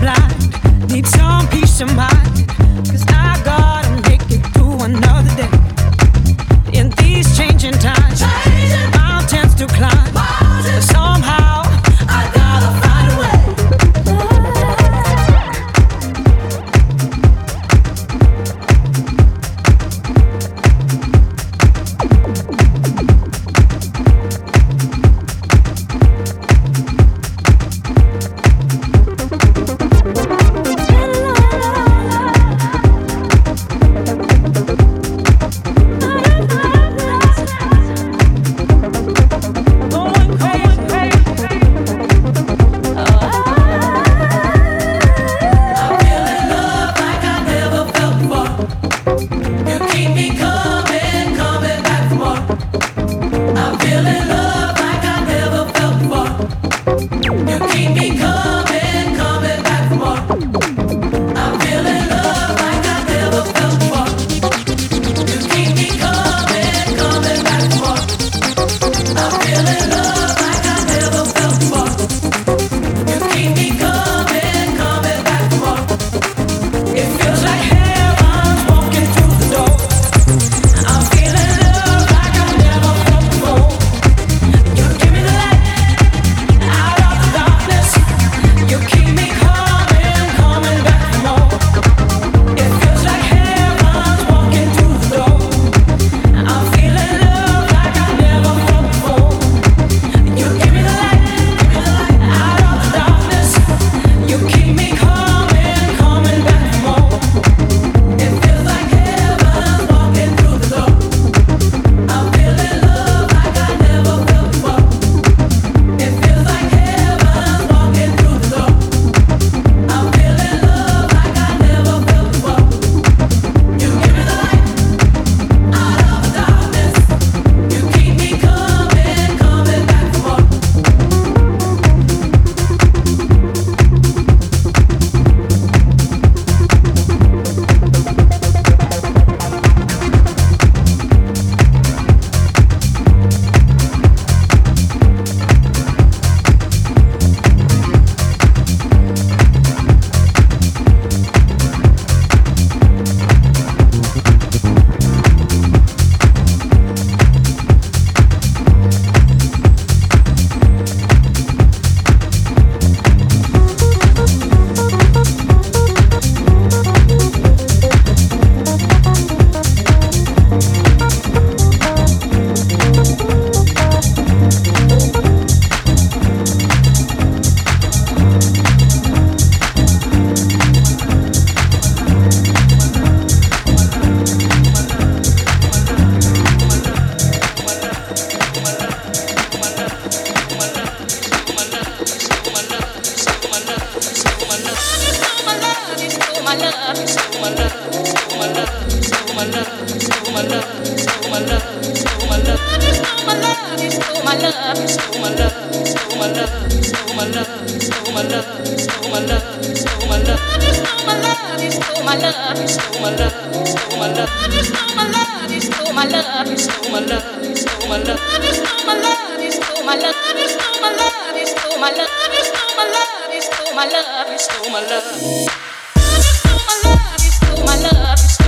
blind. Need some peace of mind. stole my love, you stole my love, you stole my love, you stole my love, you stole my love, you stole my love, you stole my love, you stole my love, you stole my love, you stole my love, you stole my love, you stole my love.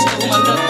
my love.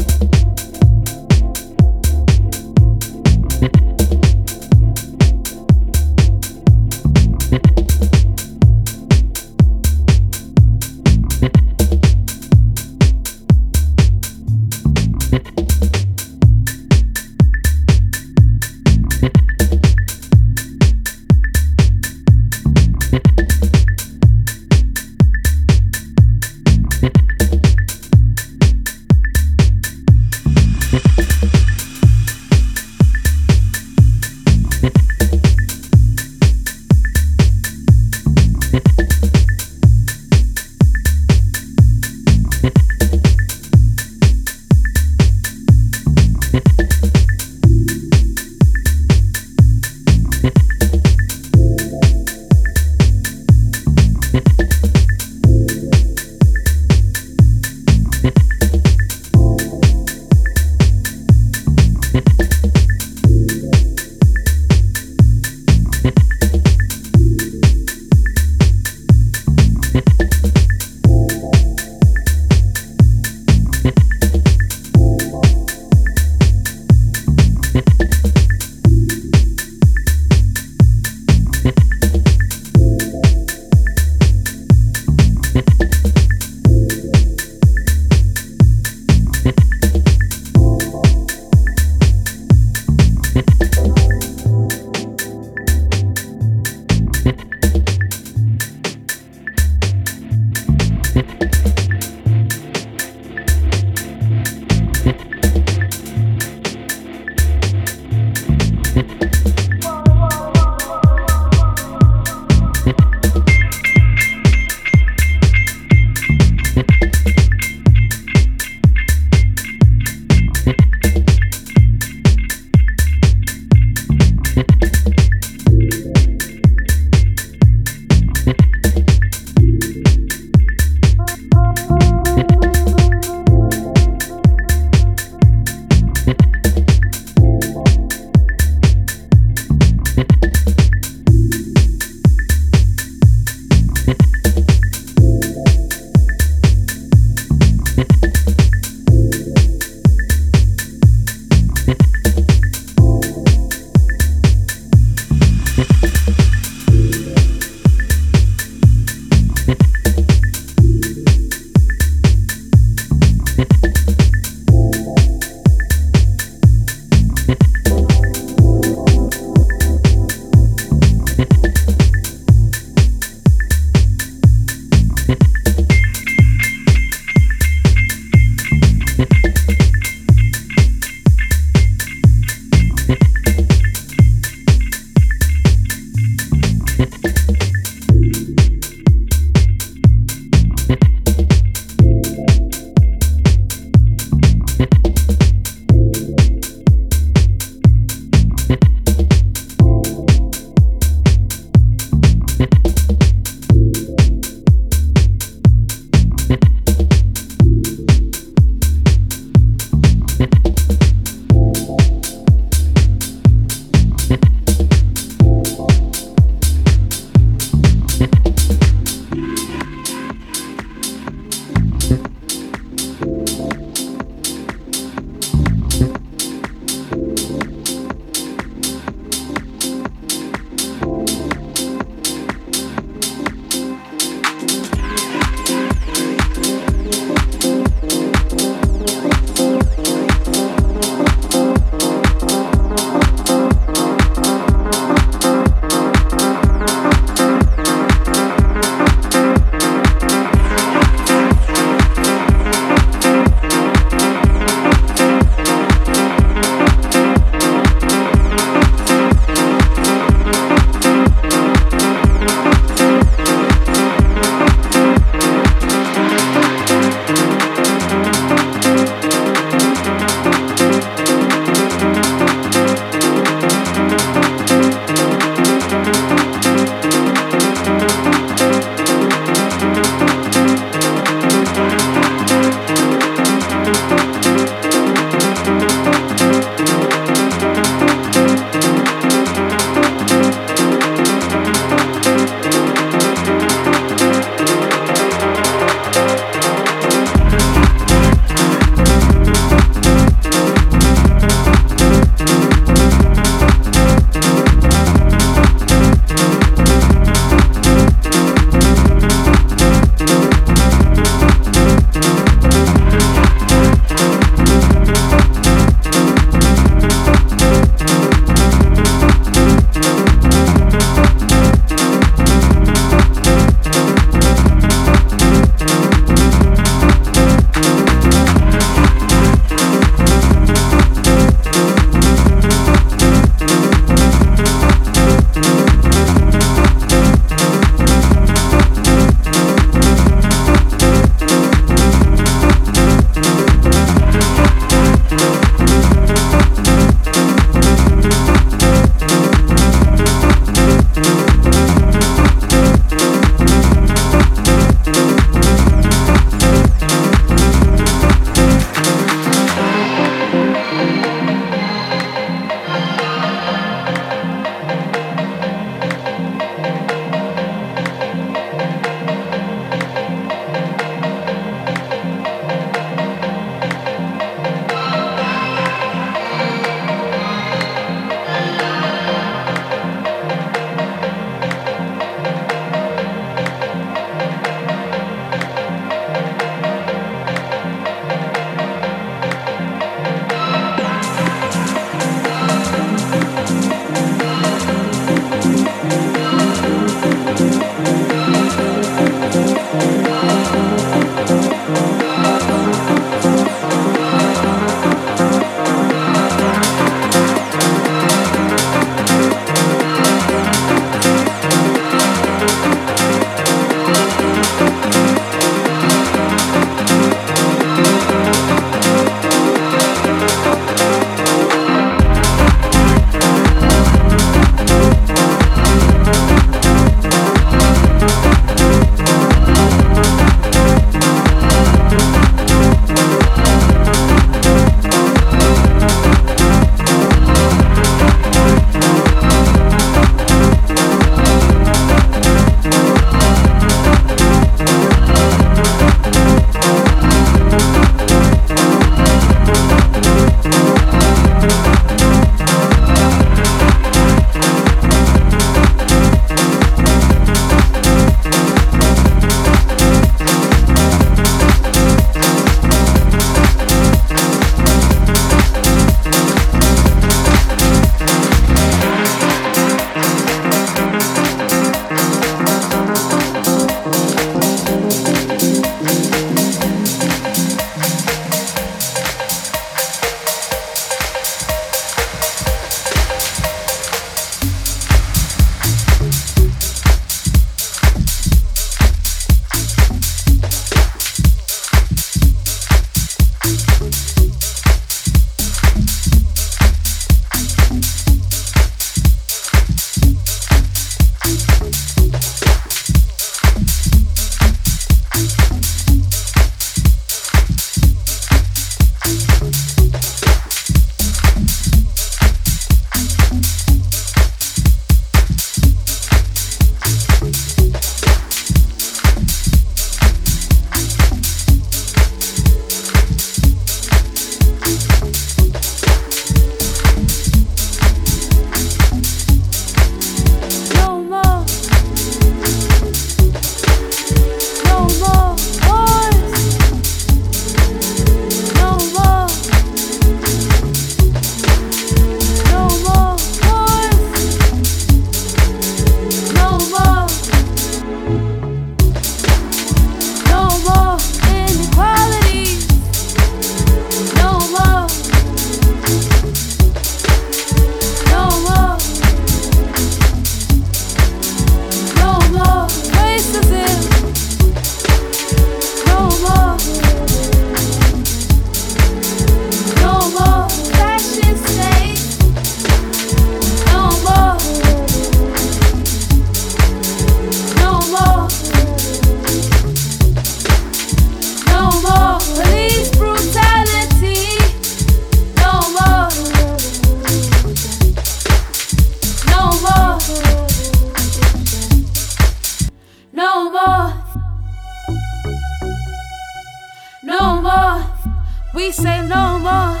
We say no more,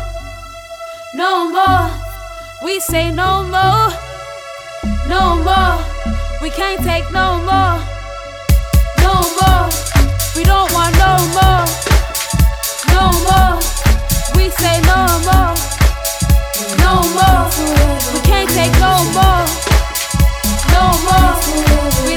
no more. We say no more, no more. We can't take no more, no more. We don't want no more, no more. We say no more, no more. We can't take no more, no more. We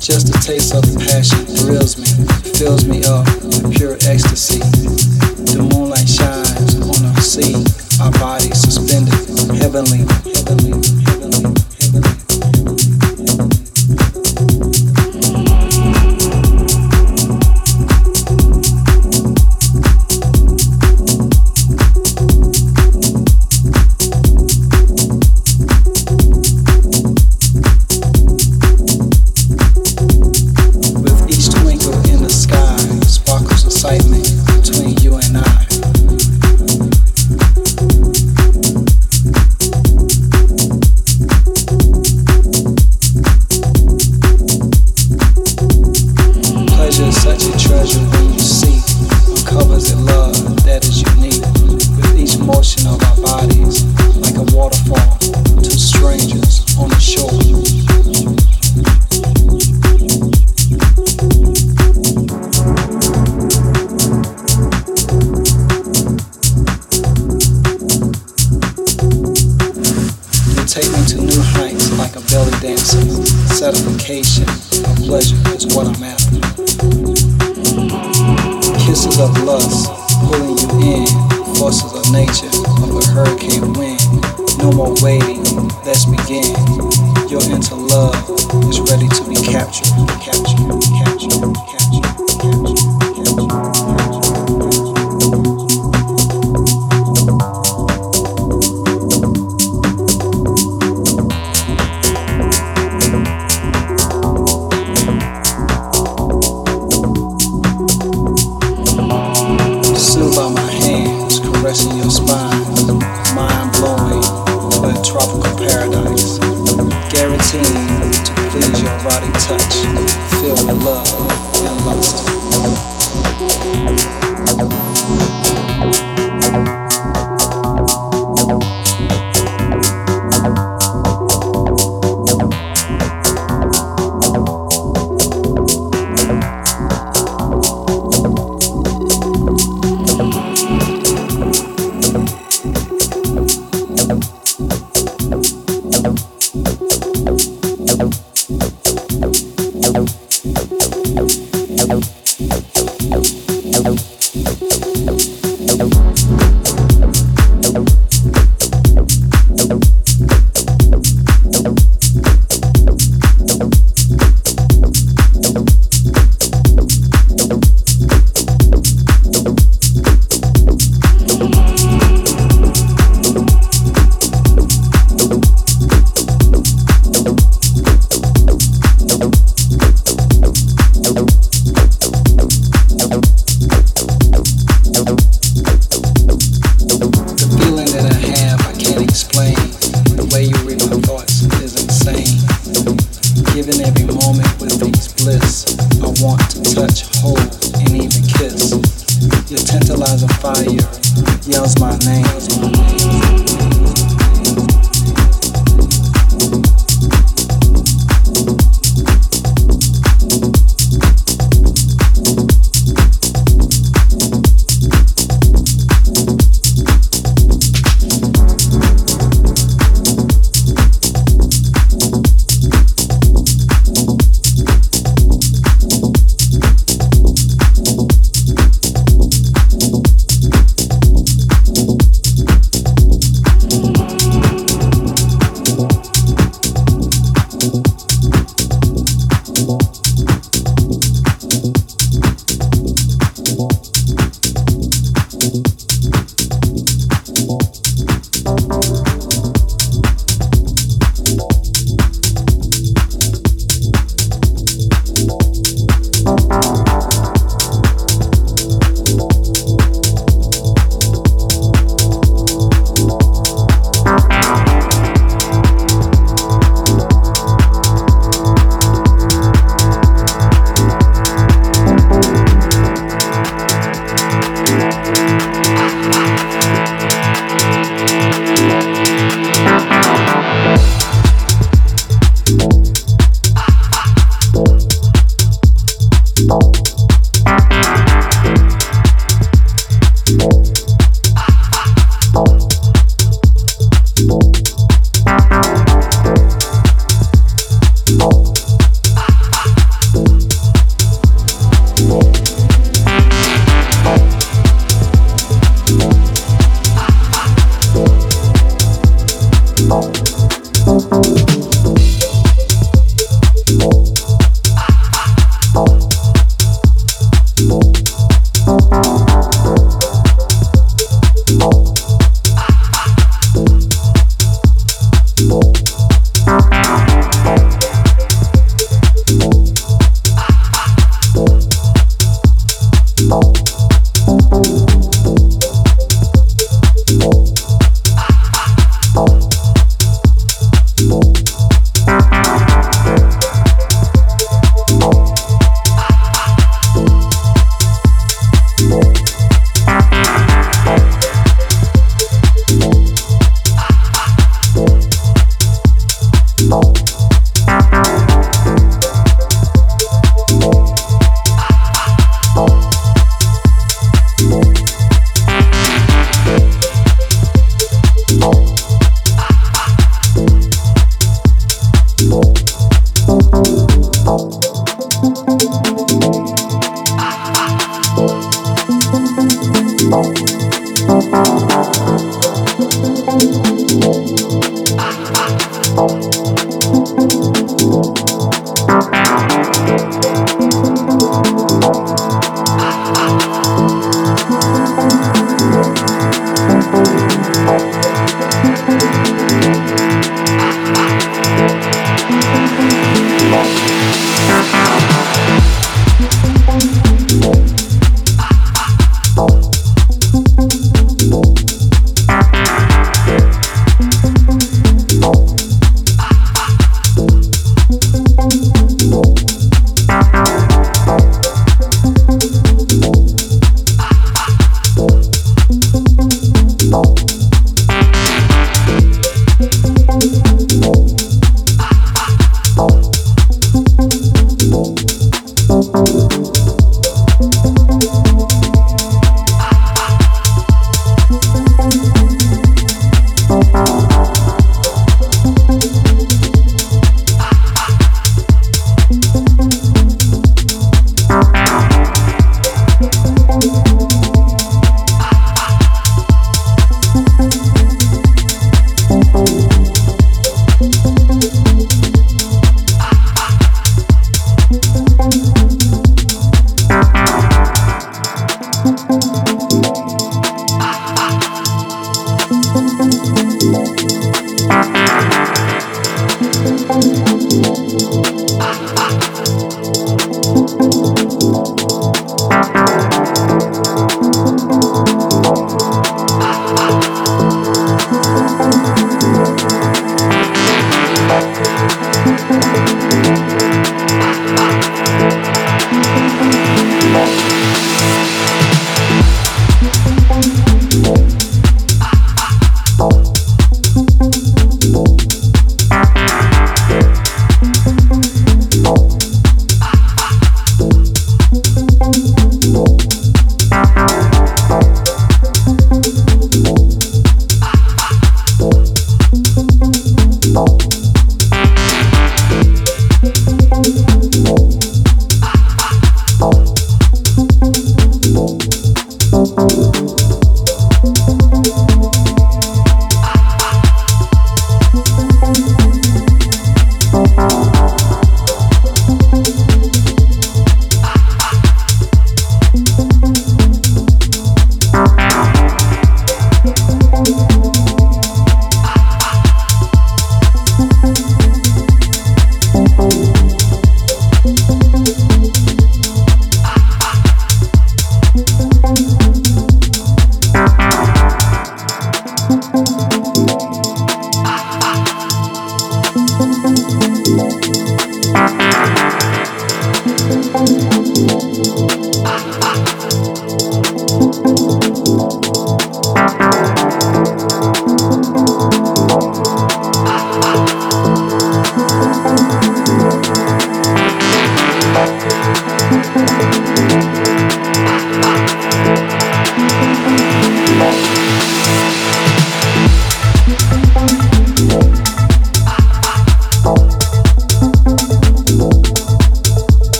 Just a taste of passion thrills me, fills me up with pure ecstasy.